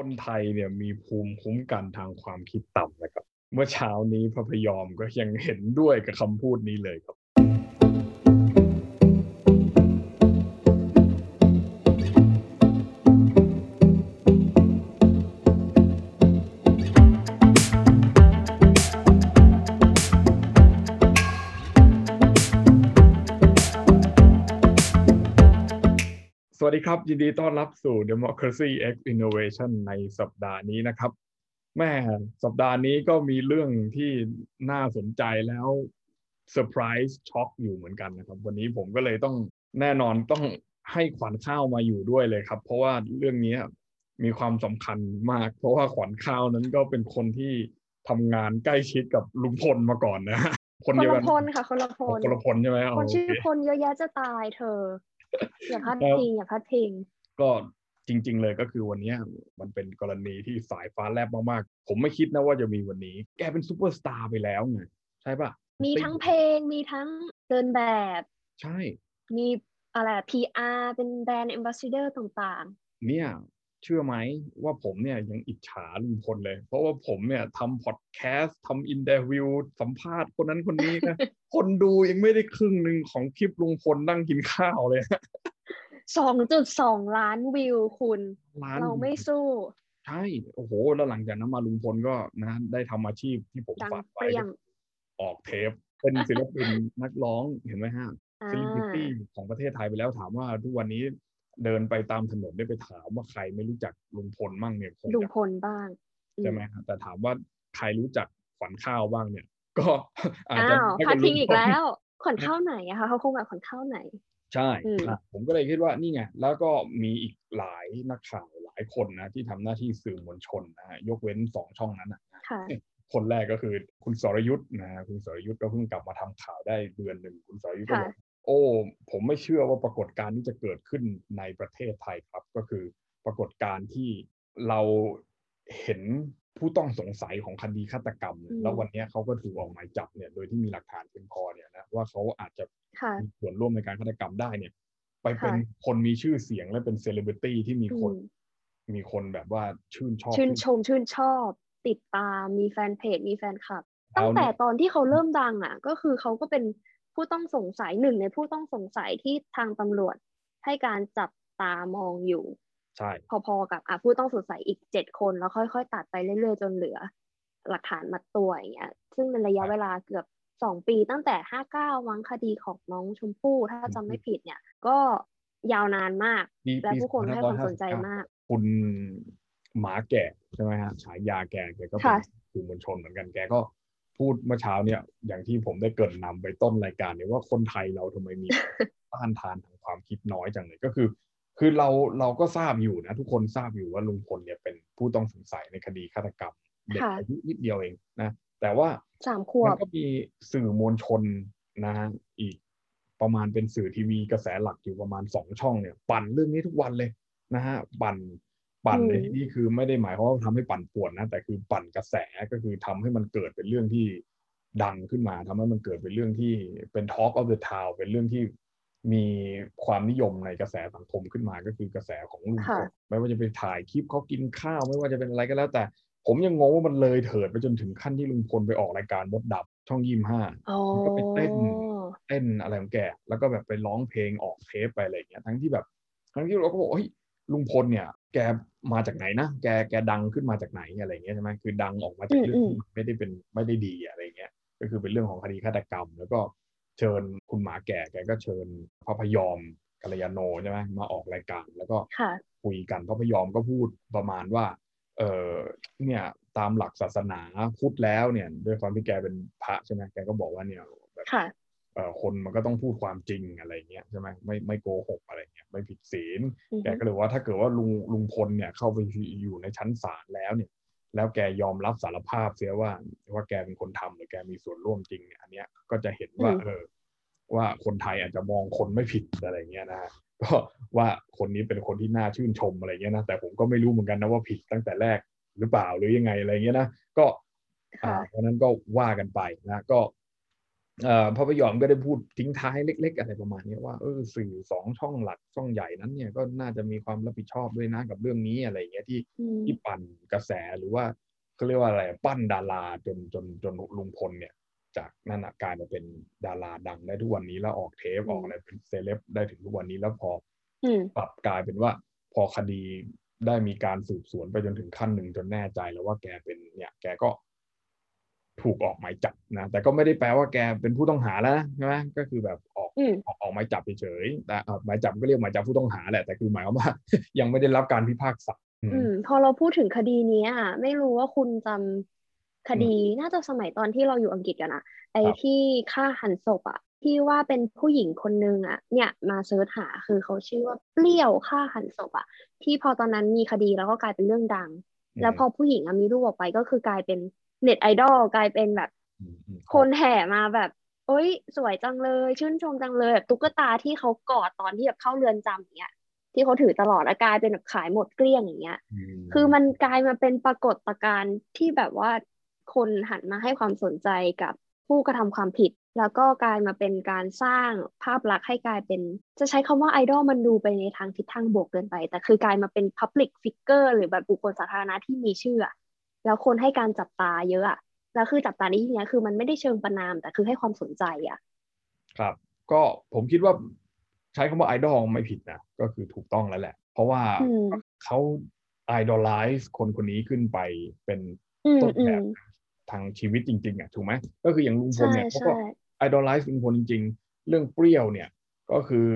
คนไทยเนี่ยมีภูมิคุ้มกันทางความคิดต่ำนะครับ เมื่อเช้านี้พระพยอมก็ยังเห็นด้วยกับคำพูดนี้เลยครับ วัสดีครับ ยินดีต้อนรับสู่ Democracy X Innovation ในสัปดาห์นี้นะครับ แม่สัปดาห์นี้ก็มีเรื่องที่น่าสนใจแล้วเซอร์ไพรส์ช็อกอยู่เหมือนกันนะครับ วันนี้ผมก็เลยต้องแน่นอนต้องให้ขวัญข้าวมาอยู่ด้วยเลยครับ เพราะว่าเรื่องนี้มีความสำคัญมาก เพราะว่าขวัญข้าวนั้นก็เป็นคนที่ทำงานใกล้ชิดกับลุงพลมาก่อนนะฮะคนเดียวกันคนละพลค่ะคนละพลคนละพลใช่ไหมคนชื่อพลเยอะแยะจะตายเธอ อย่าพาดพิงอย่าพาดพิงก็จริง ๆ เลยก็คือวันนี้มันเป็นกรณีที่สายฟ้าแลบมากๆ ผมไม่คิดนะว่าจะมีวันนี้ แกเป็นซูเปอร์สตาร์ไปแล้วไงใช่ปะมีทั้งเพลงมีทั้งเดินแบบ ใช่ มีอะไร PR เป็นแบรนด์ ambassador ต่างๆ เนี่ย เชื่อไหมว่าผมเนี่ยยังอิจฉาลุงพลเลย เพราะว่าผมเนี่ยทำพอดแคสต์ทำ interviewสัมภาษณ์คนนั้นคนนี้นะคนดูยังไม่ได้ครึ่งหนึ่งของคลิปลุงพลนั่งกินข้าวเลยสองจุดสองล้านวิวคุณเราไม่สู้ใช่โอ้โห แล้วหลังจากนั้นมาลุงพลก็นะได้ทำอาชีพที่ผมฝากไว้ออกเทป เป็นศิลปินนักร้องเห็นไหมฮะศิลปินของประเทศไทยไปแล้วถามว่าทุกวันนี้ เดินไปตามถนนได้ไปถามว่าใครไม่รู้จักลุงพลบ้างเนี่ยลุงพลบ้างใช่ไหมครับแต่ถามว่าใครรู้จักขวัญข้าวบ้างเนี่ย ก็อาจจะพัดทิ้งอีกแล้วขวัญข้าวไหนอะคะเขาคงแบบขวัญข้าวไหน ใช่ผมก็เลยคิดว่านี่ไงแล้วก็มีอีกหลายนักข่าวหลายคนนะที่ทำหน้าที่สื่อมวลชนนะยกเว้นสองช่องนั้นนะคนแรกก็คือคุณสรยุทธ์นะคุณสรยุทธ์ก็เพิ่งกลับมาทำข่าวได้เดือนหนึ่งคุณสรยุทธ์ก็บอก โอ้ ผมไม่เชื่อว่าปรากฏการณ์นี้จะเกิดขึ้นในประเทศไทยครับ ก็คือปรากฏการณ์ที่เราเห็นผู้ต้องสงสัยของคดีฆาตกรรม แล้ววันนี้เขาก็ถูกออกหมายจับเนี่ย โดยที่มีหลักฐานเพียงพอเนี่ยนะว่าเขาอาจจะมีส่วนร่วมในการฆาตกรรมได้เนี่ย ไปเป็นคนมีชื่อเสียงและเป็นเซเลบริตี้ที่มีคน มีคนแบบว่าชื่นชอบ ชื่นชมชื่นชอบ ติดตามมีแฟนเพจมีแฟนคลับ ตั้งแต่ตอนที่เขาเริ่มดังอะ ก็คือเขาก็เป็น ผู้ต้องสงสัยหนึ่งในผู้ต้องสงสัยที่ทางตำรวจให้การจับตามองอยู่ใช่พอๆกับอะผู้ต้องสงสัยอีกเจ็ดคนแล้วค่อยๆ ตัดไปเรื่อยๆจนเหลือ หลักฐานมัดตัวอย่างเงี้ยซึ่งเป็นระยะเวลาเกือบสองปีตั้งแต่ห้าเก้าวังคดีของน้องชมพู่ถ้าจำไม่ผิดเนี่ย ก็ยาวนานมาก และผู้คนให้ความสนใจมาก คุณหมาแก่ใช่ไหมฮะฉายาแก่แกก็เป็นสื่อมวลชนเหมือนกันแกก็ พูดเมื่อเช้าเนี่ย อย่างที่ผมได้เกิดนำไปต้นรายการเนี่ยว่าคนไทยเราทำไมมีต้านทานทางความคิดน้อยจังเลยก็คือ คือเราเราก็ทราบอยู่นะ ทุกคนทราบอยู่ว่าลุงพลเนี่ยเป็นผู้ต้องสงสัยในคดีฆาตกรรมเด็กอายุนิดเดียวเองนะแต่ว่าสามขวบมันก็มีสื่อมวลชนนะฮะอีกประมาณเป็นสื่อทีวีกระแสหลักอยู่ประมาณสองช่องเนี่ย ปั่นเรื่องนี้ทุกวันเลยนะฮะปั่น ปั่นในที่นี้คือไม่ได้หมายความว่าทำให้ปั่นป่วนนะแต่คือปั่นกระแสก็คือทำให้มันเกิดเป็นเรื่องที่ดังขึ้นมาทำให้มันเกิดเป็นเรื่องที่เป็น Talk of the Town เป็นเรื่องที่มีความนิยมในกระแสสังคมขึ้นมาก็คือกระแสของลุงพลไม่ว่าจะไปถ่ายคลิปเขากินข้าว ไม่ว่าจะเป็นอะไรก็แล้ว แต่ผมยังงงว่ามันเลยเถิดไปจนถึงขั้นที่ลุงพลไปออกรายการมดดับช่องยี่ห้าก็ไปเต้นเต้นอะไรของแกแล้วก็แบบไปร้องเพลงออกเทปไปอะไรเงี้ยทั้งที่แบบทั้งที่เราก็บอกเฮ้ย ลุงพลเนี่ย แกมาจากไหนนะแกแกดังขึ้นมาจากไหนอะไรเงี้ยใช่ไหมคือดังออกมาจากเรื่องที่ไม่ได้เป็นไม่ได้ดีอะไรเงี้ย ก็คือเป็นเรื่องของคดีฆาตกรรม แล้วก็เชิญคุณหมาแก่แกก็เชิญพระพยอมกัลยาโนใช่ไหมมาออกรายการแล้วก็คุยกันพระพยอมก็พูดประมาณว่า เออเนี่ยตามหลักศาสนาพุทธแล้วเนี่ย ด้วยความที่แกเป็นพระใช่ไหมแกก็บอกว่าเนี่ยแบบ คนมันก็ต้องพูดความจริงอะไรเงี้ยใช่ไหมไม่ไม่โกหกอะไรเงี้ยไม่ผิดศีลแกก็เลยว่าถ้าเกิดว่าลุงลุงพลเนี่ยเข้าไปอยู่ในชั้นศาลแล้วเนี่ย แล้วแกยอมรับสารภาพเสียว่าว่าแกเป็นคนทำหรือแกมีส่วนร่วมจริงเนี่ยอันเนี้ยก็จะเห็นว่าเออว่าคนไทยอาจจะมองคนไม่ผิดอะไรเงี้ยนะก็ว่าคนนี้เป็นคนที่น่าชื่นชมอะไรเงี้ยนะแต่ผมก็ไม่รู้เหมือนกันนะว่าผิดตั้งแต่แรกหรือเปล่าหรือยังไงอะไรเงี้ยนะก็อ่าเพราะนั้นก็ว่ากันไปนะก็เอ่อ พระพยอมก็ได้พูดทิ้งท้ายเล็ก ๆ อะไรประมาณนี้ว่าเออสื่อสองช่องหลักช่องใหญ่นั้นเนี่ยก็น่าจะมีความรับผิดชอบด้วยนะกับเรื่องนี้อะไรอย่างเงี้ยที่อืมที่ปั่นกระแสหรือว่าเขาเรียกว่าอะไรปั้นดาราจนจนจนลุงพลเนี่ย จากนั่นนะกลายมาเป็นดาราดังได้ทุกวันนี้แล้วออกเทปออกอะไรเป็นเซเลบได้ถึงทุกวันนี้แล้วพออืมปรับกลายเป็นว่า พอคดีได้มีการสืบสวนไปจนถึงขั้นหนึ่งจนแน่ใจแล้วว่าแกเป็นเนี่ย แกก็ ถูกออกหมายจับนะแต่ก็ไม่ได้แปลว่าแกเป็นผู้ต้องหาแล้วนะใช่ไหมก็คือแบบออกอืมออกออกหมายจับเฉยๆแต่เอ่อหมายจับก็เรียกหมายจับผู้ต้องหาแหละแต่คือหมายความว่า ยังไม่ได้รับการพิพากษาอืมอืมพอเราพูดถึงคดีเนี้ยไม่รู้ว่าคุณจำคดีน่าจะสมัยตอนที่เราอยู่อังกฤษกันอะไอ้ครับที่ฆ่าหันศพอะที่ว่าเป็นผู้หญิงคนนึงอะเนี่ยมาเสิร์ชหาคือเขาชื่อว่าเปรี้ยวฆ่าหันศพอะที่พอตอนนั้นมีคดีแล้วก็กลายเป็นเรื่องดัง แล้วพอผู้หญิงอะมีรูปออกไปก็คือกลายเป็น เน็ตไอดอลกลายเป็นแบบอืมอืมคนแห่มาแบบเอ้ย สวยจังเลย ชื่นชมจังเลยแบบตุ๊กตาที่เขากอดตอนที่แบบเข้าเรือนจำอย่างเงี้ยที่เขาถือตลอดแล้วกลายเป็นแบบขายหมดเกลี้ยงอย่างเงี้ยมคือมันกลายมาเป็นปรากฏการณ์ที่แบบว่าคนหันมาให้ความสนใจกับผู้กระทำความผิด แล้วก็กลายมาเป็นการสร้างภาพลักษณ์ให้กลายเป็น จะใช้คำว่าไอดอลมันดูไปในทางทิศทางบวกเกินไป แต่คือกลายมาเป็น Public Figure หรือแบบบุคคลสาธารณะที่มีชื่ออะ แล้วคนให้การจับตาเยอะอะแล้วคือจับตาในที่เนี้ยคือมันไม่ได้เชิงประนาม แต่คือให้ความสนใจอะครับ ก็ผมคิดว่าใช้คำว่าไอดอลไม่ผิดนะ ก็คือถูกต้องแล้วแหละ เพราะว่าอืมเขาไอดอลไลซ์คนคนนี้ขึ้นไปเป็นอืมต้นอืแบมบทางชีวิตจริง ๆอะถูกไหมก็คืออย่างลุงพลใช่เนี่ยเขาก็ใช่ไอดอลไลซ์ลุงพลจริง ๆ เรื่องเปรี้ยวเนี่ยก็คือ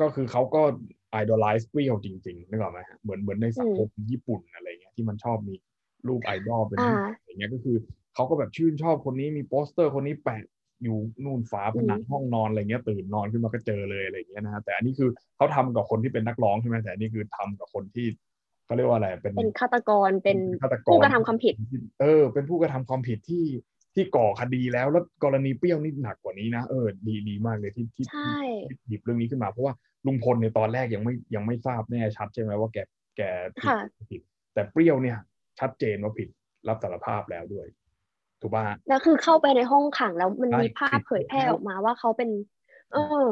ก็คือเขาก็ไอดอลไลซ์เปรี้ยวจริงๆนึกออกไหมฮะเหมือนเหมือนในสังคมญี่ปุ่นอะไรเงี้ยที่มันชอบมี รูปไอดอลเป็นอ่าอย่างเงี้ยก็คือเขาก็แบบชื่นชอบคนนี้มีโปสเตอร์คนนี้แปะอยู่นู่นฝาผนังห้องนอนอะไรเงี้ยตื่นนอนขึ้นมาก็เจอเลยอะไรเงี้ยนะฮะแต่อันนี้คือเขาทำกับคนที่เป็นนักร้องใช่ไหมแต่อันนี้คือทำกับคนที่เขาเรียกว่าอะไรเป็นเป็นฆาตกรเป็นฆาตกรผู้กระทำความผิด เออ เป็นผู้กระทำความผิดที่ที่ก่อคดีแล้วแล้วกรณีเปรี้ยวนี่หนักกว่านี้นะเออดีดีมากเลยที่ที่ใช่ที่หยิบเรื่องนี้ขึ้นมาเพราะว่าลุงพลในยตอนแรกยังไม่ยังไม่ทราบแน่ชัดใช่ไหมว่าแกแกผิดค่ะหรือไม่ผิดแต่เปรี้ยวเนี่ย ชัดเจนว่าผิดรับสารภาพแล้วด้วย ถูกป่ะฮะแล้วคือเข้าไปในห้องขังแล้วมันใช่มีภาพเผยแพร่ออกมาว่าเขาเป็น เออ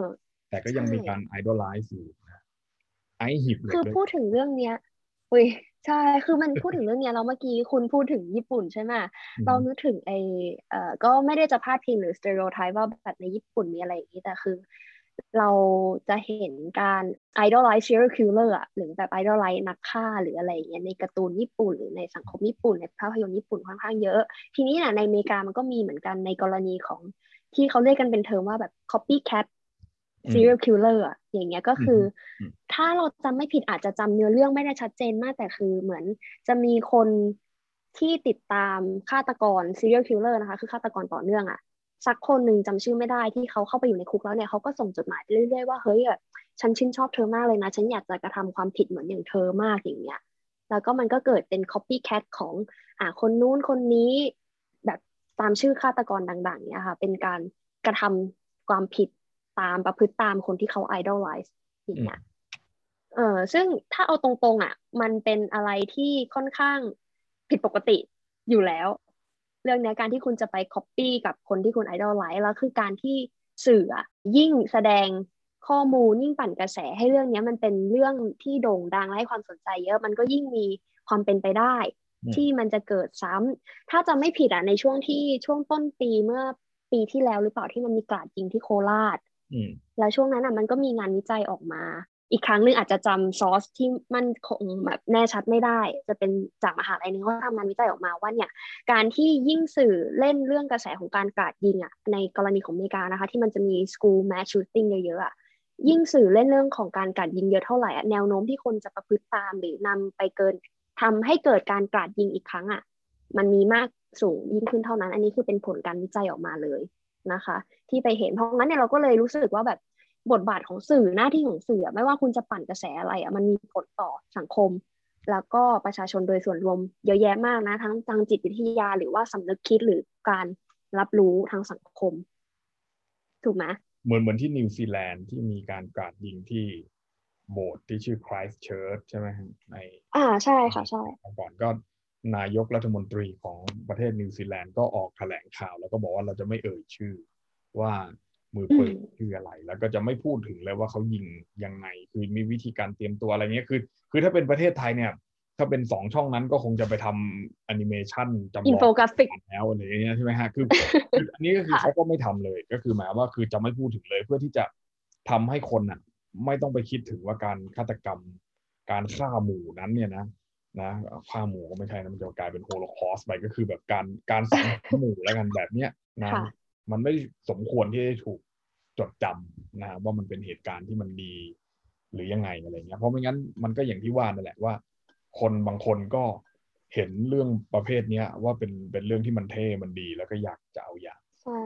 แต่ก็ยังมีใช่การไอดอลไลซ์อยู่นะไอหิบเหล็กคือด้วยพูดถึงเรื่องเนี้ยอุ้ยใช่ คือมันพูดถึงเรื่องเนี้ยแล้วเมื่อกี้คุณพูดถึงญี่ปุ่นใช่ไหมอืมเรานึกถึงไอเอ่อก็ไม่ได้จะพาดพิงหรือ stereotype ว่าแบบในญี่ปุ่นมีอะไรอย่างนี้แต่คือ เราจะเห็นการ idolize serial killer อะหรือแบบ idolize นักฆ่าหรืออะไรเงี้ยในการ์ตูนญี่ปุ่น หรือในสังคมญี่ปุ่น ในภาพยนตร์ญี่ปุ่นค่อนข้างเยอะ ทีนี้น่ะในอเมริกามันก็มีเหมือนกันในกรณีของที่เขาเรียกกันเป็นเทอมว่าแบบ copycat serial killer อะอย่างเงี้ยก็คือ ถ้าเราจำไม่ผิดอาจจะจำเนื้อเรื่องไม่ได้ชัดเจนมากแต่คือเหมือนจะมีคนที่ติดตามฆาตกร serial killer นะคะ คือฆาตกรต่อเนื่องอะ สักคนหนึ่งจำชื่อไม่ได้ที่เขาเข้าไปอยู่ในคุกแล้วเนี่ยเขาก็ส่งจดหมายไปเรื่อยๆว่าเฮ้ยแบบฉันชื่นชอบเธอมากเลยนะ ฉันอยากจะกระทำความผิดเหมือนอย่างเธอมากอย่างเงี้ยแล้วก็มันก็เกิดเป็น copycat ของอ่าคนนู้นคนนี้แบบตามชื่อฆาตกรดังๆเนี่ยค่ะ เป็นการกระทำความผิดตามประพฤติตามคนที่เขา idolize อย่างเงี้ยเออซึ่งถ้าเอาตรงๆอะ มันเป็นอะไรที่ค่อนข้างผิดปกติอยู่แล้ว เรื่องเนี้ยการที่คุณจะไป copy กับคนที่คุณ idolize แล้วคือการที่สื่ออะยิ่งแสดงข้อมูลยิ่งปั่นกระแสให้เรื่องเนี้ยมันเป็นเรื่องที่โด่งดังและให้ความสนใจเยอะมันก็ยิ่งมีความเป็นไปได้อืมที่มันจะเกิดซ้ำถ้าจะไม่ผิดอะในช่วงที่ช่วงต้นปีเมื่อปีที่แล้วหรือเปล่าที่มันมีกราดยิงที่โคราชอืมแล้วช่วงนั้นอะมันก็มีงานวิจัยออกมา อีกครั้งหนึ่งอาจจะจำซอสที่มันคงแบบแน่ชัดไม่ได้ จะเป็นจากมหาลัยหนึงเขาทำงานวิจัยออกมาว่าเนี่ยการที่ยิ่งสื่อเล่นเรื่องกระแสของการกราดยิงอะในกรณีของอเมริกานะคะ ที่มันจะมี school mass shooting เยอะๆอะยิ่งสื่อเล่นเรื่องของการกราดยิงเยอะเท่าไหร่อะแนวโน้มที่คนจะประพฤติตามหรือนำไปเกินทำให้เกิดการกราดยิงอีกครั้งอะมันมีมากสูงยิ่งขึ้นเท่านั้น อันนี้คือเป็นผลการวิจัยออกมาเลยนะคะ ที่ไปเห็นเพราะงั้นเนี่ยเราก็เลยรู้สึกว่าแบบ บทบาทของสื่อหน้าที่ของสื่ออะไม่ว่าคุณจะปั่นกระแสอะไรอะมันมีผลต่อสังคม แล้วก็ประชาชนโดยส่วนรวมเยอะแยะมากนะ ทั้งทางจิตวิทยาหรือว่าสำนึกคิดหรือการรับรู้ทางสังคม ถูกไหมเหมือนเหมือนที่นิวซีแลนด์ที่มีการกราดยิงที่โบสถ์ที่ชื่อ Christchurch ใช่ไหมฮะในอ่าใช่ค่ะใช่ก่อนก็นายกรัฐมนตรีของประเทศนิวซีแลนด์ก็ออกแถลงข่าว แล้วก็บอกว่าเราจะไม่เอ่ยชื่อว่า มือปืนคืออะไร แล้วก็จะไม่พูดถึงเลยว่าเขายิงยังไง คือมีวิธีการเตรียมตัวอะไรเงี้ยคือ คือถ้าเป็นประเทศไทยเนี่ย ถ้าเป็นสองช่องนั้นก็คงจะไปทำแอนิเมชันจำลองอินโฟกราฟิกแล้วอะไรอย่างเงี้ยใช่ไหมฮะคือคืออันนี้ก็คือค่ะเขาก็ไม่ทำเลย ก็คือหมายว่าคือจะไม่พูดถึงเลยเพื่อที่จะทำให้คนอะ ไม่ต้องไปคิดถึงว่าการฆาตกรรม การฆ่าหมู่นั้นเนี่ยนะนะฆ่าหมู่ก็ไม่ใช่นะมันจะกลายเป็นโฮโลคอสต์ไปก็คือแบบการการสังหารหมู่แล้วกันแบบเนี้ยนะค่ะ มันไม่สมควรที่จะถูกจดจำนะว่ามันเป็นเหตุการณ์ที่มันดี หรือยังไงอะไรเงี้ยเพราะไม่งั้นมันก็อย่างที่ว่านั่นแหละว่า คนบางคนก็เห็นเรื่องประเภทเนี้ยว่าเป็นเป็นเรื่องที่มันเท่มันดี แล้วก็อยากจะเอาอย่างใช่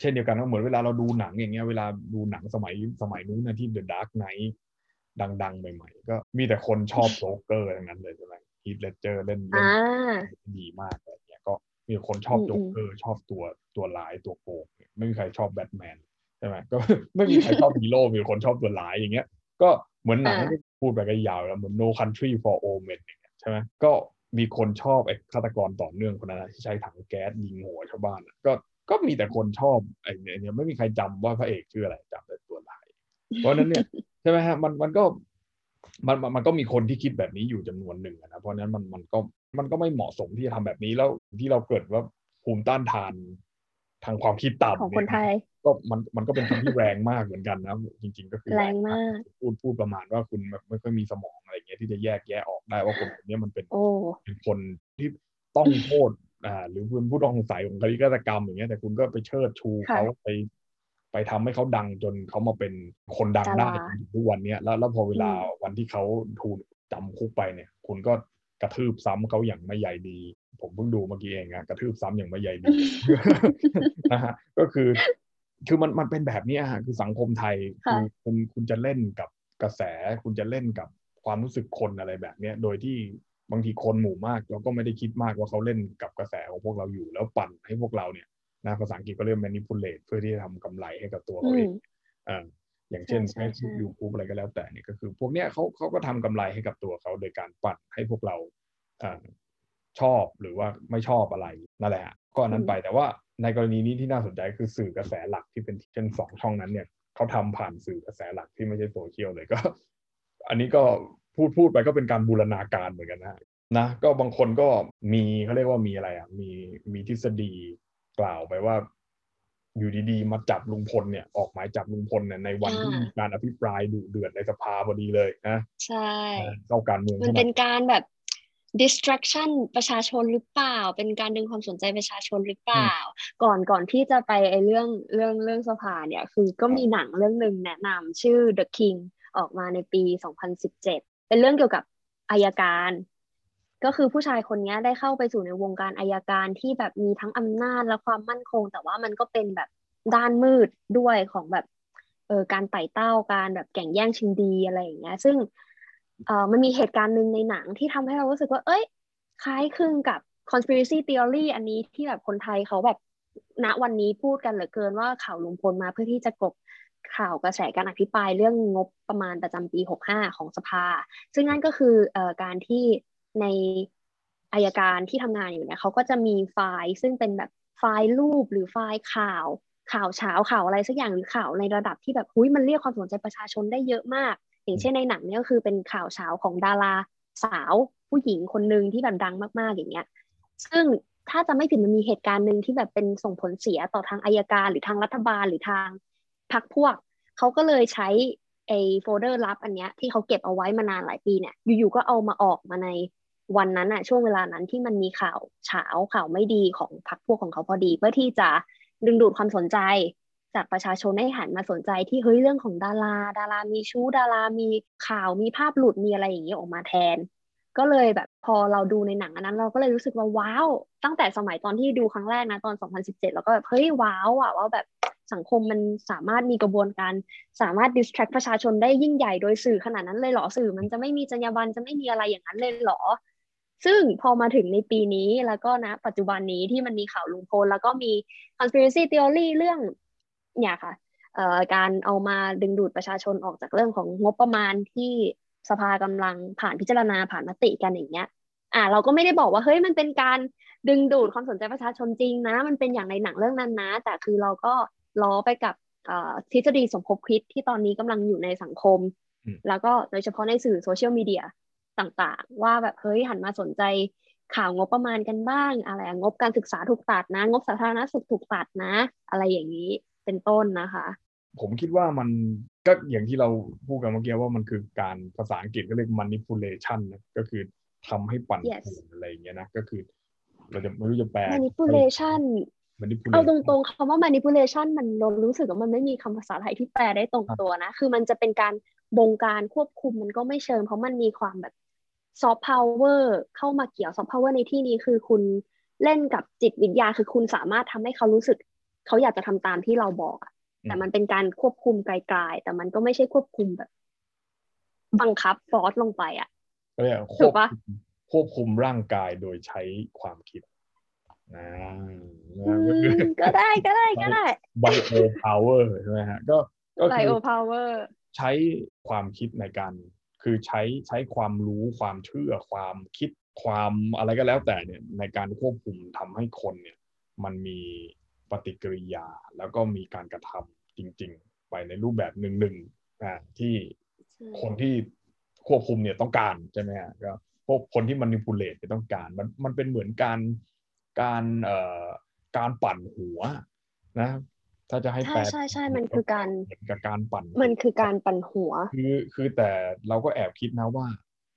เช่นเดียวกันก็เหมือนเวลาเราดูหนังอย่างเงี้ยเวลาดูหนังสมัยสมัยนู้นนะที่ The Dark Knight ดังๆ ใหม่ ๆ ก็มีแต่คนชอบโจ๊กเกอร์ทั้งนั้นเลยใช่ไหมฮีทเลเจอร์เล่นเล่นอ่าดีมากอะไรเงี้ยก็ มีคนชอบอืมโจ๊กเกอร์ชอบตัวตัวร้ายตัวโกงเนี่ยไม่มีใครชอบแบทแมนใช่ไหมก็ไม่มีใครชอบฮีโร่มีคนชอบตัวร้ายอย่างเงี้ย ก็เหมือนหนังอ่าที่พูดไปก็ยาวแล้วเหมือน No Country for Old Men อย่างเงี้ยใช่ไหมก็มีคนชอบไอ้ฆาตกรต่อเนื่องคนนั้นนะที่ใช้ถังแก๊สยิงหัวชาวบ้านอะก็ก็มีแต่คนชอบไอ้เนี่ยเนี่ยไม่มีใครจำว่าพระเอกชื่ออะไรจำแต่ตัวร้าย เพราะฉะนั้นเนี่ยใช่ไหมฮะมันมันก็มันมันมันก็มีคนที่คิดแบบนี้อยู่จำนวนหนึ่งอะนะเพราะฉะนั้นมันมันก็ มันก็ไม่เหมาะสมที่จะทำแบบนี้แล้วที่เราเกิดว่าภูมิต้านทานทางความคิดต่ำของคนไทยก็มันมันก็เป็นคำที่แรงมากเหมือนกันนะ จริง ๆ ก็คือแรงมากพูดพูดประมาณว่าคุณแบบไม่ค่อยมีสมองอะไรเงี้ยที่จะแยกแยะออกได้ว่าคนคนเนี้ยมันเป็นโอ้เป็นคนที่ต้องโทษอ่าหรือเป็นผู้ต้องสงสัยของคดีฆาตกรรมอย่างเงี้ยแต่คุณก็ไปเชิดชูค่ะเขาไปไปทำให้เขาดังจนเขามาเป็นคนดังดาได้ราจนถึงทุกวันเนี้ยแล้วแล้วพอเวลาอืมวันที่เขาถูกจำคุกไปเนี่ย คุณก็ กระทืบซ้ำเขาอย่างไม่ใยดี ผมเพิ่งดูเมื่อกี้เองอะกระทืบซ้ำอย่างไม่ใยดีนะฮะก็คือคือมันมันเป็นแบบเนี้ยฮะคือสังคมไทยค่ะคือคุณคุณจะเล่นกับกระแส คุณจะเล่นกับความรู้สึกคนอะไรแบบเนี้ยโดยที่บางทีคนหมู่มากเราก็ไม่ได้คิดมากว่าเขาเล่นกับกระแสของพวกเราอยู่แล้วปั่นให้พวกเราเนี่ยนะภาษาอังกฤษก็เรียก manipulate เพื่อที่จะทำกำไรให้กับตัวเขาเอง อืมอ่าอย่างเช่นใช่ใช่ Facebook YouTube อะไรก็แล้วแต่เนี่ยก็คือ พวกเนี้ยเขาเขาก็ทำกำไรให้กับตัวเขาโดยการปั่นให้พวกเราอ่าชอบหรือว่าไม่ชอบอะไรนั่นแหละฮะก็อันนั้นไปแต่ว่าในกรณีนี้ที่น่าสนใจคือสื่อกระแสหลักที่เป็นเช่นสองช่องนั้นเนี่ยเขาทำผ่านสื่อกระแสหลักที่ไม่ใช่โซเชียลเลยก็ อันนี้ก็พูดพูดไปก็เป็นการบูรณาการเหมือนกันนะนะก็บางคนก็มีเขาเรียกว่ามีอะไรอะมีมีทฤษฎีกล่าวไปว่า อยู่ดีๆ มาจับลุงพลเนี่ยออกหมายจับลุงพลเนี่ยในวันที่อ่ามีมีการอภิปรายดุเดือดในสภาพอดีเลยนะใช่เข้าการเมืองมันเข้าเป็มานการแบบ distraction ประชาชนหรือเปล่า เป็นการดึงความสนใจประชาชนหรือเปล่า ก่อนก่อนที่จะไปไอ้เรื่องเรื่องเรื่องสภาเนี่ย คือก็มีหนังเรื่องหนึ่งแนะนำชื่อ The King ออกมาในปี 2017 เป็นเรื่องเกี่ยวกับอายการ ก็คือผู้ชายคนนี้ได้เข้าไปสู่ในวงการอายการที่แบบมีทั้งอำนาจและความมั่นคง แต่ว่ามันก็เป็นแบบด้านมืดด้วยของแบบเออการไต่เต้าการแบบแข่งแย่งชิงดีอะไรอย่างเงี้ย ซึ่งเออมันมีเหตุการณ์หนึ่งในหนังที่ทำให้เรารู้สึกว่า เอ้ย คล้ายคลึงกับ conspiracy theory อันนี้ที่แบบคนไทยเขาแบบณวันนี้พูดกันเหลือเกินว่าข่าวลุงพลมาเพื่อที่จะกบข่าวกระแสการอภิปรายเรื่องงบประมาณประจำปี 65 ของสภา ซึ่งนั่นก็คือเอ่อการที่ ในอายการที่ทำงานอยู่เนี่ยเขาก็จะมีไฟล์ซึ่งเป็นแบบไฟล์รูปหรือไฟล์ข่าว ข่าวเช้าข่าวอะไรสักอย่างหรือข่าวในระดับที่แบบหุ้ยมันเรียกความสนใจประชาชนได้เยอะมาก อย่างเช่นในหนังเนี่ยก็คือเป็นข่าวเช้าของดาราสาวผู้หญิงคนหนึ่งที่แบบดังมากๆอย่างเงี้ย ซึ่งถ้าจะไม่ผิดมันมีเหตุการณ์หนึ่งที่แบบเป็นส่งผลเสียต่อทางอายการหรือทางรัฐบาลหรือทางพรรคพวกเขาก็เลยใช้ไอ้โฟลเดอร์ลับอันเนี้ยที่เขาเก็บเอาไว้มานานหลายปีเนี่ยอยู่ๆก็เอามาออกมาใน วันนั้นอะช่วงเวลานั้นที่มันมีข่าวเฉาข่าวไม่ดีของพรรคพวกของเขาพอดี เพื่อที่จะดึงดูดความสนใจ จากประชาชนให้หันมาสนใจที่เฮ้ยเรื่องของดารา ดารามีชู้ดารามีข่าวมีภาพหลุดมีอะไรอย่างเงี้ยออกมาแทน ก็เลยแบบพอเราดูในหนังอันนั้น เราก็เลยรู้สึกว่าว้าวตั้งแต่สมัยตอนที่ดูครั้งแรกนะตอน 2017 เราก็แบบเฮ้ยว้าวอะว่าแบบสังคมมันสามารถมีกระบวนการสามารถ distract ประชาชนได้ยิ่งใหญ่โดยสื่อขนาดนั้นเลยเหรอสื่อ มันจะไม่มีจรรยาบรรณจะไม่มีอะไรอย่างนั้นเลยเหรอ ซึ่งพอมาถึงในปีนี้แล้วก็นะปัจจุบันนี้ที่มันมีข่าวลุงพลแล้วก็มี conspiracy theory เรื่องเนี่ยค่ะเอ่อการเอามาดึงดูดประชาชนออกจากเรื่องของงบประมาณที่สภากำลังผ่านพิจารณาผ่านมติกันอย่างเงี้ย อ่า เราก็ไม่ได้บอกว่าเฮ้ยมันเป็นการดึงดูดความสนใจประชาชนจริงนะ มันเป็นอย่างในหนังเรื่องนั้นนะ แต่คือเราก็ล้อไปกับทฤษฎีสมคบคิดที่ตอนนี้กำลังอยู่ในสังคม แล้วก็โดยเฉพาะในสื่อโซเชียลมีเดีย ต่างๆ ว่าแบบเฮ้ยหันมาสนใจข่าวงบประมาณกันบ้างอะไรงบการศึกษาถูกตัดนะ งบสาธารณสุขถูกตัดนะ อะไรอย่างนี้เป็นต้นนะคะ ผมคิดว่ามันก็อย่างที่เราพูดกันเมื่อกี้ว่ามันคือการภาษาอังกฤษก็เรียก manipulation นะก็คือทำให้ปั่น yes. ป่วนอะไรอย่างเงี้ยนะก็คือ เราจะไม่รู้จะแปล manipulation เอาตรงๆคำว่า manipulation มันเรารู้สึกว่ามันไม่มีคำภาษาไทยที่แปลได้ตรงตัวนะ คือมันจะเป็นการบงการควบคุมมันก็ไม่เชิงเพราะมันมีความแบบ ซอฟต์พาวเวอร์เข้ามาเกี่ยวซอฟต์พาวเวอร์ในที่นี้คือคุณเล่นกับจิตวิญญาคือคุณสามารถทำให้เขารู้สึก เขาอยากจะทำตามที่เราบอกอะแต่มันเป็นการควบคุมไกลๆแต่มันก็ไม่ใช่ควบคุมแบบบังคับ force ลงไปอะก็เรียกควบควบคุมร่างกายโดยใช้ความคิดนะก็ได้ก็ได้ก็ได้ biopower ใช่ไหมฮะก็ก็ biopower ใช้ความคิดในการ คือใช้ใช้ความรู้ความเชื่อความคิดความอะไรก็แล้วแต่เนี่ยในการควบคุมทำให้คนเนี่ยมันมีปฏิกิริยา แล้วก็มีการกระทำจริง ๆ ไปในรูปแบบหนึ่งหนึ่งอ่าที่คนที่ควบคุมเนี่ยต้องการใช่ไหมฮะก็พวกคนที่มันนิพูเลตจะต้องการมันมันเป็นเหมือนการการเอ่อการปั่นหัวนะ ถ้าจะให้แปลใช่ใช่มันคือการกับการปั่น มันคือการปั่นหัว คือคือแต่เราก็แอบคิดนะว่า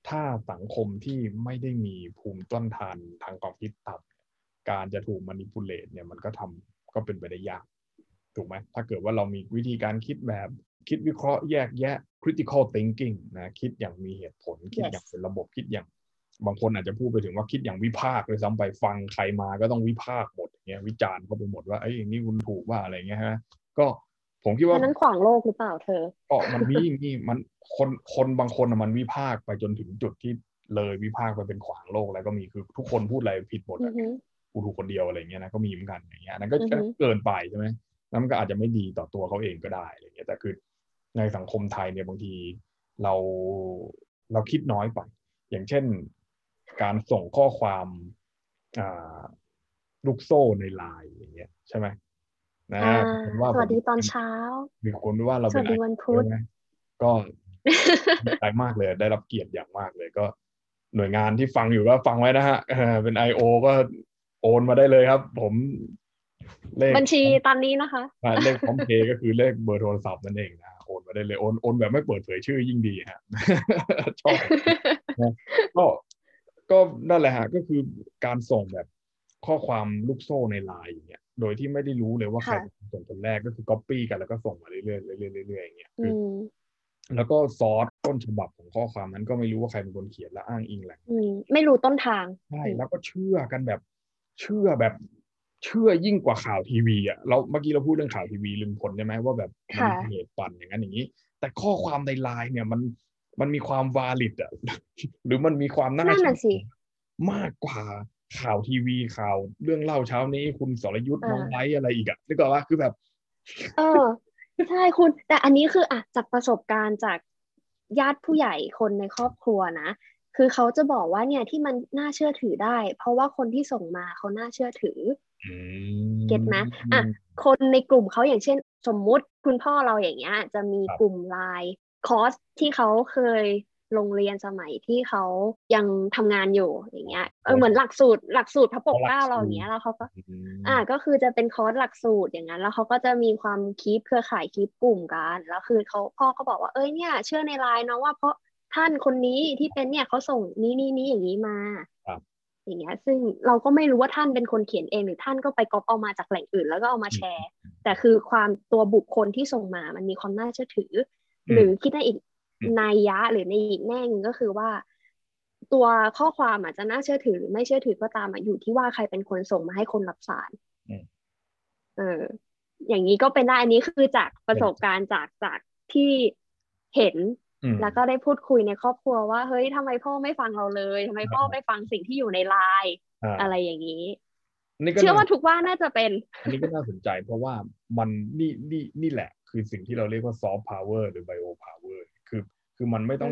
ถ้าสังคมที่ไม่ได้มีภูมิต้นทานทางความคิดต่ำการจะถูกมานิพูเลตเนี่ยมันก็ทำก็เป็นไปได้ยากถูกไหมถ้าเกิดว่าเรามีวิธีการคิดแบบ คิดวิเคราะห์แยกแยะ critical thinking นะคิดอย่างมีเหตุผล คิดอย่างเป็นระบบคิดอย่าง บางคนอาจจะพูดไปถึงว่าคิดอย่างวิพากษ์เลยซ้ำไปฟังใครมาก็ต้องวิพากษ์หมดเงี้ยวิจารณ์เขาไปหมดว่าไอ้อย่างนี้คุณถูกว่าอะไรเงี้ยฮะก็ผมคิดว่านั้นขวางโลกหรือเปล่าเธอก็มันมีมีมันคนคนบางคนมันวิพากษ์ไปจนถึงจุดที่เลยวิพากษ์ไปเป็นขวางโลกแล้วก็มีคือทุกคนพูดอะไรผิดหมดกูถูกคนเดียวอะไรเงี้ยนะก็มีเหมือนกันอย่างเงี้ยนั้นก็เกินไปใช่ไหมแล้วมันก็อาจจะไม่ดีต่อตัวเขาเองก็ได้อะไรเงี้ยแต่คือในสังคมไทยเนี่ยบางทีเราเราคิดน้อยไป อย่างเช่น การส่งข้อความลูกโซ่ในไลน์อย่างเงี้ยใช่ไหมนะว่าสวัสดีตอนเช้ามีคนว่าเราเป็นวันพุธก็ใจมากเลย ได้รับเกียรติอย่างมากเลยก็ หน่วยงานที่ฟังอยู่ก็ฟังไว้นะฮะเป็นไอโอก็โอนมาได้เลยครับ ผมเลขบัญชีตอนนี้นะคะเลขพร้อมเพย์ก็คือเลขเบอร์โทรศัพท์นั่นเองนะโอนมาได้เลยโอนโอนแบบไม่เปิดเผยชื่อยิ่งดีฮะชอบก็ ก็นั่นแหละฮะก็คือการส่งแบบข้อความลูกโซ่ในไลน์อย่างเงี้ยโดยที่ไม่ได้รู้เลยว่าใครส่งคนแรกก็คือก๊อปปี้กันแล้วก็ส่งมาเรื่อยๆเรื่อยๆเรื่อยๆอย่างเงี้ยคือแล้วก็ซอสต้นฉบับของข้อความนั้นก็ไม่รู้ว่าใครเป็นคนเขียนและอ้างอิงแหล่งไม่รู้ต้นทางใช่แล้วก็เชื่อกันแบบ เชื่อแบบเชื่อยิ่งกว่าข่าวทีวีอะเราเมื่อกี้เราพูดเรื่องข่าวทีวีลืมผลใช่ไหมว่าแบบมันเหตุปั่นอย่างนั้นอย่างนี้ แต่ข้อความในไลน์เนี่ยมัน มันมีความวาลิดอะหรือมันมีความน่าเชื่อมากกว่าข่าวทีวีข่าวเรื่องเล่าเช้านี้คุณสรยุทธ์มองไลอะไรอีกอะนึกออกว่าคือแบบ เออ ใช่คุณ แต่อันนี้คืออะจากประสบการณ์จากญาติผู้ใหญ่คนในครอบครัวนะคือเขาจะบอกว่าเนี่ยที่มันน่าเชื่อถือได้ เพราะว่าคนที่ส่งมาเขาน่าเชื่อถือเก็ตไหมอะคนในกลุ่มเขาอย่างเช่น สมมุติคุณพ่อเราอย่างเงี้ย จะมีกลุ่มไลน์ คอร์สที่เขาเคยโรงเรียนสมัยที่เขายังทำงานอยู่อย่างเงี้ยเออเหมือนหลักสูตรหลักสูตรพระปกเกล้าเราอย่างเงี้ยแล้วเขาก็ อ่าก็คือจะเป็นคอร์สหลักสูตรอย่างนั้นแล้วเขาก็จะมีความคีปเครือข่ายคีปกลุ่มกันแล้วคือเขาพ่อเขาบอกว่าเอ้ยเนี่ยเชื่อในไลน์เนาะว่าเพราะท่านคนนี้ที่เป็นเนี่ยเขาส่งนี้นี้นี้อย่างนี้มาอย่างเงี้ย ซึ่งเราก็ไม่รู้ว่าท่านเป็นคนเขียนเองหรือท่านก็ไปก๊อปเอามาจากแหล่งอื่น แล้วก็เอามาแชร์ แต่คือความตัวบุคคลที่ส่งมามันมีความน่าเชื่อถือ หรือคิดในอีกนัยยะหรือในอีกแง่นึงก็คือว่า ตัวข้อความอาจจะน่าเชื่อถือหรือไม่เชื่อถือก็ตามอยู่ที่ว่าใครเป็นคนส่งมาให้คนรับสารเออ อย่างนี้ก็เป็นได้อันนี้คือจากประสบการณ์จากจากที่เห็น แล้วก็ได้พูดคุยในครอบครัวว่าเฮ้ยทำไมพ่อไม่ฟังเราเลยทำไมพ่อไม่ฟังสิ่งที่อยู่ในไลน์อะไรอย่างนี้เชื่อว่าทุกว่าน่าจะเป็น อันนี้ก็น่าสนใจเพราะว่ามันนี่นี่นี่แหละ คือสิ่งที่เราเรียกว่า soft power หรือ biopower คือคือมันไม่ต้อง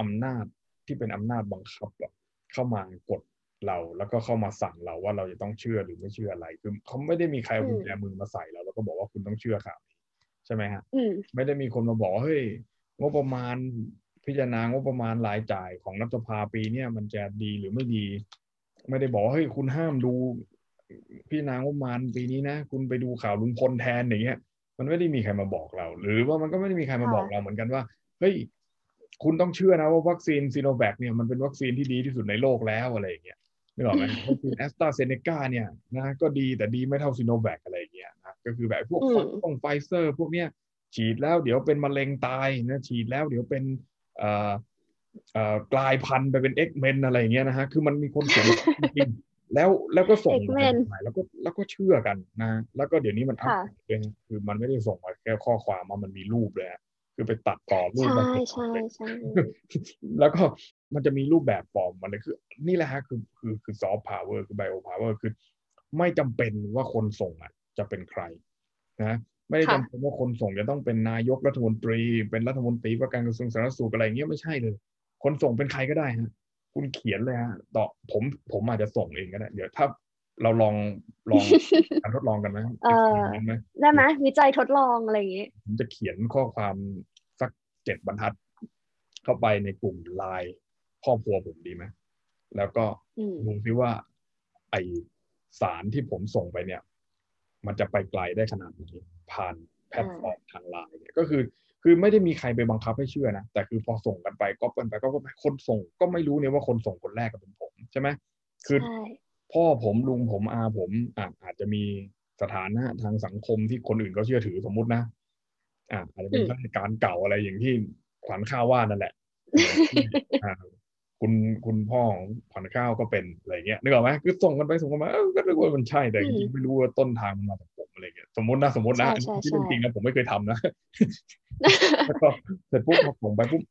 อำนาจที่เป็นอำนาจบังคับแบบเข้ามากดเราแล้วก็เข้ามาสั่งเราว่าเราจะต้องเชื่อหรือไม่เชื่ออะไร คือเขาไม่ได้มีใครเอากุญแจมือมาใส่เราแล้วแล้วก็บอกว่าคุณต้องเชื่อข่าวนี้ใช่ไหมฮะอืมไม่ได้มีคนมาบอกว่าเฮ้ยงบประมาณพิจารณางบประมาณรายจ่ายของรัฐสภาปีเนี่ยมันจะดีหรือไม่ดี ไม่ได้บอกว่าเฮ้ยคุณห้ามดูพิจารณางบประมาณปีนี้นะ คุณไปดูข่าวลุงพลแทนอย่างเงี้ย มันไม่ได้มีใครมาบอกเรา หรือว่ามันก็ไม่ได้มีใครมาบอกเราเหมือนกันว่าเฮ้ยคุณต้องเชื่อนะว่าวัคซีนซีโนแวคเนี่ยมันเป็นวัคซีนที่ดีที่สุดในโลกแล้วอะไรอย่างเงี้ยนึกออกไหมวัคซีนแอสตราเซเนกาเนี่ยนะก็ดีแต่ดีไม่เท่าซีโนแวคอะไรอย่างเงี้ยนะก็คือแบบพวกอืมฟงไฟเซอร์พวกเนี้ยฉีดแล้วเดี๋ยวเป็นมะเร็งตายนะฉีดแล้วเดี๋ยวเป็นเอ่อเอ่อกลายพันธุ์ไปเป็น X-Men อะไรอย่างเงี้ยนะฮะคือมันมีคนเขียนจริงๆ แล้วแล้วก็ส่งมา X-Men แล้วก็แล้วก็เชื่อกันนะ แล้วก็เดี๋ยวนี้มันอัพค่ะด้วยนะคือมันไม่ได้ส่งมาแค่ข้อความมามันมีรูปเลยอะคือไปตัดต่อรูปใช่มาเห็นใช่เลยใช่แล้วก็มันจะมีรูปแบบฟอร์มมันเลยคือ นี่แหละฮะคือคือคือ soft power คือ biopower คือ ไม่จำเป็นว่าคนส่งอะ จะเป็นใครนะไม่ได้ค่ะจำเป็นว่าคนส่งจะต้องเป็นนายกรัฐมนตรี เป็นรัฐมนตรีว่าการกระทรวงสาธารณสุขอะไรอย่างเงี้ยไม่ใช่เลย คนส่งเป็นใครก็ได้ฮะ คุณเขียนเลยฮะต่อผมผมอาจจะส่งเองก็ได้ เดี๋ยวถ้าเราลองลองการทดลองกันไหมเออขียนไหมได้ไหมวิจัยทดลองอะไรอย่างงี้ผมจะเขียนข้อความสักเจ็ดบรรทัด เข้าไปในกลุ่มไลน์ครอบครัวผมดีไหมแล้วก็อืมดูซิว่า ไอสารที่ผมส่งไปเนี่ย มันจะไปไกลได้ขนาดไหนผ่านแพลตฟอร์มทางไลน์เนี่ยก็คือ คือไม่ได้มีใครไปบังคับให้เชื่อนะแต่คือพอส่งกันไปก็กันไปก็ไปคนส่งก็ไม่รู้เนี่ยว่าคนส่งคนแรกก็เป็นผมใช่ไหมคือใช่พ่อผมลุงผมอาผมอะอาจจะมีสถานะทางสังคมที่คนอื่นก็เชื่อถือสมมุตินะอะอาจจะเป็นข้าราชการเก่าอะไรอย่างที่ขวัญข้าวว่านั่นแหละอ่าคุณคุณพ่อของขวัญข้าวก็เป็นอะไรเงี้ยนึกออกไหมคือส่งกันไปส่งกันมาเออก็นึกว่ามันใช่แต่จริงๆไม่รู้ว่าต้นทางมันมาจากผม อะไรเงี้ยสมมตินะสมมตินะใช่ใช่ที่ใช่จริงๆนะผมไม่เคยทำนะแล้วก็เสร็จปุ๊บพอผมไปปุ๊บ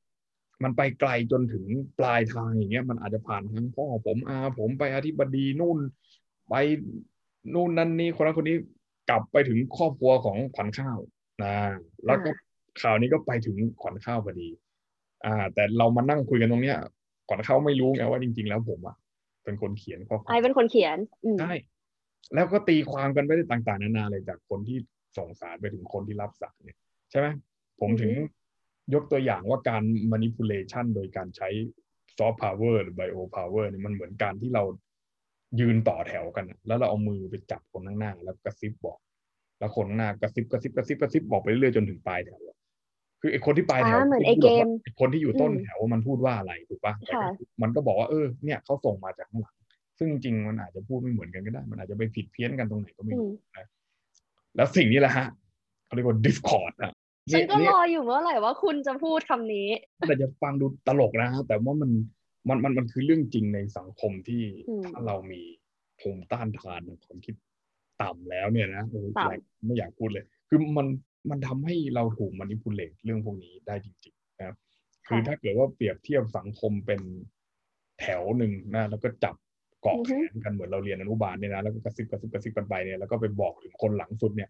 มันไปไกลจนถึงปลายทางอย่างเงี้ย มันอาจจะผ่านทั้งพ่อผมอาผมไปอธิบดีนู่น ไปนู่นนั่นนี่คนนั้นคนนี้กลับไปถึงครอบครัวของขวัญข้าวนะแล้วก็ข่าวนี้ก็ไปถึงขวัญข้าวพอดี อ่า แต่เรามานั่งคุยกันตรงเนี้ยขวัญข้าวไม่รู้ไงว่าจริง ๆ แล้วผมอะเป็นคนเขียนข้อควาไอมเป็นคนเขียนอืมใช่ แล้วก็ตีความกันไปได้ต่าง ๆ นานาเลยจากคนที่ส่งสารไปถึงคนที่รับสารเนี่ย ใช่ไหมผมถึงอือฮึยกตัวอย่างว่าการ manipulation โดยการใช้ soft power หรือ bio power เนี่ยมันเหมือนการที่เรายืนต่อแถวกันอะแล้วเราเอามือไปจับคนข้างหน้า แล้วกระซิบบอก แล้วคนข้างหน้ากระซิบกระซิบกระซิบกระซิบบอกไปเรื่อยๆจนถึงปลายแถวอะคือไอ้คนที่ปลายแถวอ่าเหมือนพูดไอ้เกมว่าไอ้คนที่อยู่ต้นอืมแถวมันพูดว่าอะไรถูกปะแต่ก็ค่ะมันก็บอกว่าเออเนี่ยเขาส่งมาจากข้างหลัง ซึ่งจริงๆมันอาจจะพูดไม่เหมือนกันก็ได้ มันอาจจะไปผิดเพี้ยนกันตรงไหนก็ไม่อืรู้มนะแล้วสิ่งนี้แหละฮะเขาเรียกว่า discord อะฉันก็นี่รออยู่เมื่อไหร่ว่าคุณจะพูดคำนี้ แต่จะฟังดูตลกนะฮะแต่ว่ามันมันมันมันคือเรื่องจริงในสังคมที่อืมถ้าเรามีภูมิต้านทานความคิดต่ำแล้วเนี่ยนะโอ้ยต่ำแรงไม่อยากพูดเลย คือมันมันทำให้เราถูกมานิพุเลตเรื่องพวกนี้ได้จริงๆนะครับคือถ้าเกิดว่าเปรียบเทียบสังคมเป็นแถวหนึ่งนะแล้วก็จับ เกาะอือแขฮึนกันเหมือนเราเรียนอนุบาลเนี่ยนะแล้วก็กระซิบกระซิบกระซิบกันไปเนี่ยแล้วก็ไปบอกถึงคนหลังสุดเนี่ย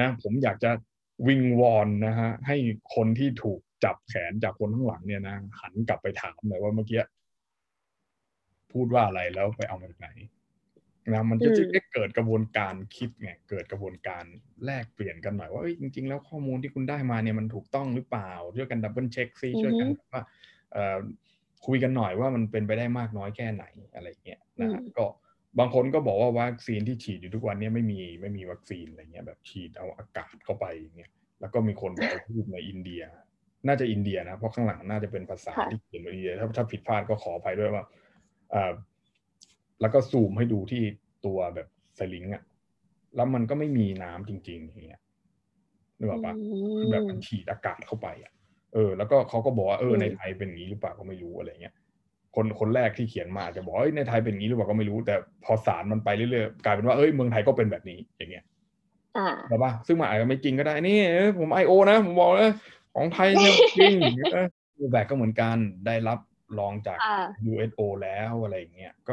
นะผมอยากจะวิงวอนนะฮะให้คนที่ถูกจับแขนจากคนข้างหลังเนี่ยนะหันกลับไปถามหน่อยว่าเมื่อกี้พูดว่าอะไรแล้วไปเอามาจากไหนนะมันจะอืมจึงได้เกิดกระบวนการคิดไงเกิดกระบวนการแลกเปลี่ยนกันหน่อยว่าเอ้ยจริง ๆ แล้วข้อมูลที่คุณได้มาเนี่ยมันถูกต้องหรือเปล่าช่วยกัน double check ซิช่วยกันแบบว่าเอ่อ คุยกันหน่อยว่ามันเป็นไปได้มากน้อยแค่ไหนอะไรเงี้ยนะฮะอืมก็บางคนก็บอกว่าวัคซีนที่ฉีดอยู่ทุกวันเนี้ไม่มีไม่มีวัคซีนอะไรเงี้ยแบบฉีดเอาอากาศเข้าไปอย่างเงี้ยแล้วก็มีคนไปเอาพูดในอินเดีย น่าจะอินเดียนะเพราะข้างหลังน่าจะเป็นภาษาค่ะที่เขียนมาอินเดียถ้าถ้าผิดพลาดก็ขออภัยด้วยว่าเอ่อแล้วก็ซูมให้ดูที่ตัวแบบสลิงอะแล้วมันก็ไม่มีน้ำจริง ๆ อย่างเงี้ยนึกออกปะคือแบบมันฉีดอากาศเข้าไปอะ เออ แล้วก็เขาก็บอกว่าเอออืมในไทยเป็นอย่างนี้หรือเปล่าก็ไม่รู้อะไรเงี้ยคนคนแรกที่เขียนมาอาจจะบอกเอ้ยในไทยเป็นอย่างนี้หรือเปล่าก็ไม่รู้ แต่พอสารมันไปเรื่อยๆกลายเป็นว่าเอ้ยเมืองไทยก็เป็นแบบนี้อย่างเงี้ยอ่าใช่ปะซึ่งมันอาจจะไม่จริงก็ได้นี่เอ้ยผมไอโอนะผมบอกเลยของไทยเนี่ยจริงเออรูแบกก็เหมือนกันได้รับรองจากอ่า USO แล้วอะไรอย่างเงี้ยก็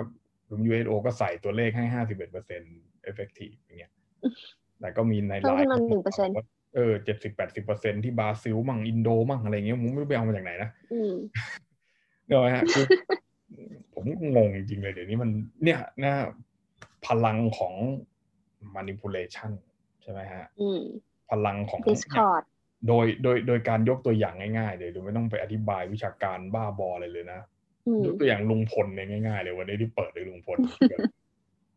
USO ก็ใส่ตัวเลขให้ห้าสิบเอ็ดเปอร์เซ็นต์ effective อย่างเงี้ยแต่ก็มีในเพิ่มไลขึ้น์นมาก็บอก1%ว่า เออเจ็ดสิบแปดสิบเปอร์เซ็นที่บราซิลมั่งอินโดมั่งอะไรเงี้ยผมไม่รู้ไปเอามาจากไหนนะอืมเนกอะไหมฮะคือผมงงจริงๆเลยเดี๋ยวนี้มันเนี่ยนะพลังของ manipulation ใช่ไหมฮะอืมพลังของ Discord โดยโดยโดยการยกตัวอย่างง่ายๆเลยโดยไม่ต้องไปอธิบายวิชาการบ้าบออะไรเลยนะอืมยกตัวอย่างลุงพลเนี่ยง่ายๆเลยวันนี้ที่เปิดเลยลุงพล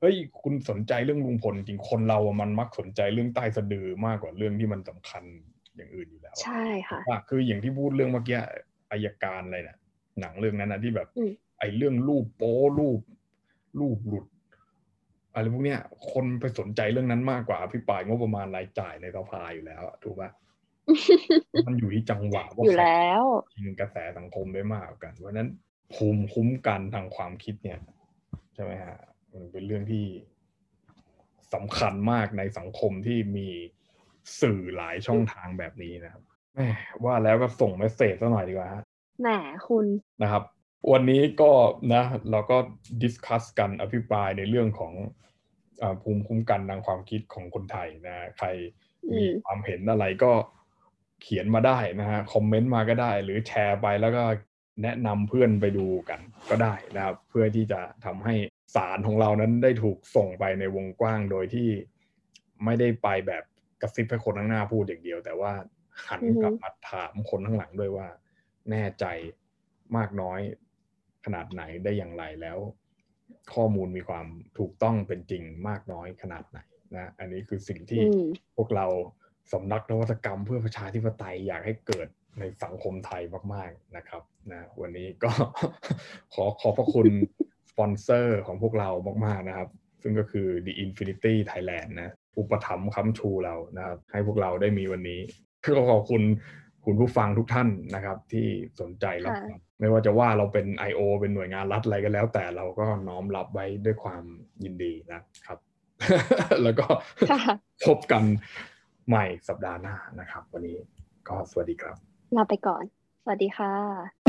เฮ้ยคุณสนใจเรื่องลุงพลจริงคนเราอะมันมักสนใจเรื่องใต้สะดือมากกว่าเรื่องที่มันสำคัญอย่างอื่นอยู่แล้ว ใช่ค่ะว่าคืออย่างที่พูดเรื่องเมื่อกี้อายการอะไรเนี่ยหนังเรื่องนั้นนะที่แบบอืมไอ้เรื่องรูปโป้รูป รูปหลุดอะไรพวกเนี้ย คนไปสนใจเรื่องนั้นมากกว่าอภิปรายงบประมาณรายจ่ายในสภาอยู่แล้วอะถูกปะมันอยู่ที่จังหวะว่าอยู่ใครแล้วกินกระแสสังคมได้มากกว่ากันเพราะฉะนั้นภูมิคุ้มกันทางความคิดเนี่ยใช่ไหมฮะ มันเป็นเรื่องที่สำคัญมากในสังคมที่มีสื่อหลายช่องทางแบบนี้นะครับแหม่ว่าแล้วก็ส่ง message ซะหน่อยดีกว่าฮะแหมคุณนะครับ วันนี้ก็นะ เราก็ discuss กันอภิปรายในเรื่องของอาภูมิคุ้มกันทางความคิดของคนไทยนะใครมีอืมความเห็นอะไรก็เขียนมาได้นะฮะคอมเมนต์มาก็ได้ หรือแชร์ไปแล้วก็แนะนำเพื่อนไปดูกันก็ได้นะครับ เพื่อที่จะทำให้ สารของเรานั้นได้ถูกส่งไปในวงกว้างโดยที่ไม่ได้ไปแบบกระซิบให้คนข้างหน้าพูดอย่างเดียว แต่ว่าหันอือฮึกลับมาถามคนข้างหลังด้วยว่า แน่ใจมากน้อยขนาดไหนได้อย่างไรแล้ว ข้อมูลมีความถูกต้องเป็นจริงมากน้อยขนาดไหนนะอันนี้คือสิ่งที่อืมพวกเราสำนักนวัตกรรมเพื่อประชาธิปไตยอยากให้เกิดในสังคมไทยมาก ๆนะครับนะวันนี้ก็ขอขอบพระคุณส ปอนเซอร์ของพวกเรามาก ๆ นะครับ ซึ่งก็คือ The Infinity Thailand นะอุปถัมภ์ค้ำชูเรานะครับ ให้พวกเราได้มีวันนี้ก็ขอบคุณคุณผู้ฟังทุกท่านนะครับ ที่สนใจรับฟังไม่ว่าจะว่าเราเป็น I.O. เป็นหน่วยงานรัฐอะไรก็แล้ว แต่เราก็น้อมรับไว้ด้วยความยินดีนะครับ แล้วก็ค่ะพบกันใหม่สัปดาห์หน้านะครับ วันนี้ก็สวัสดีครับลาไปก่อน สวัสดีค่ะ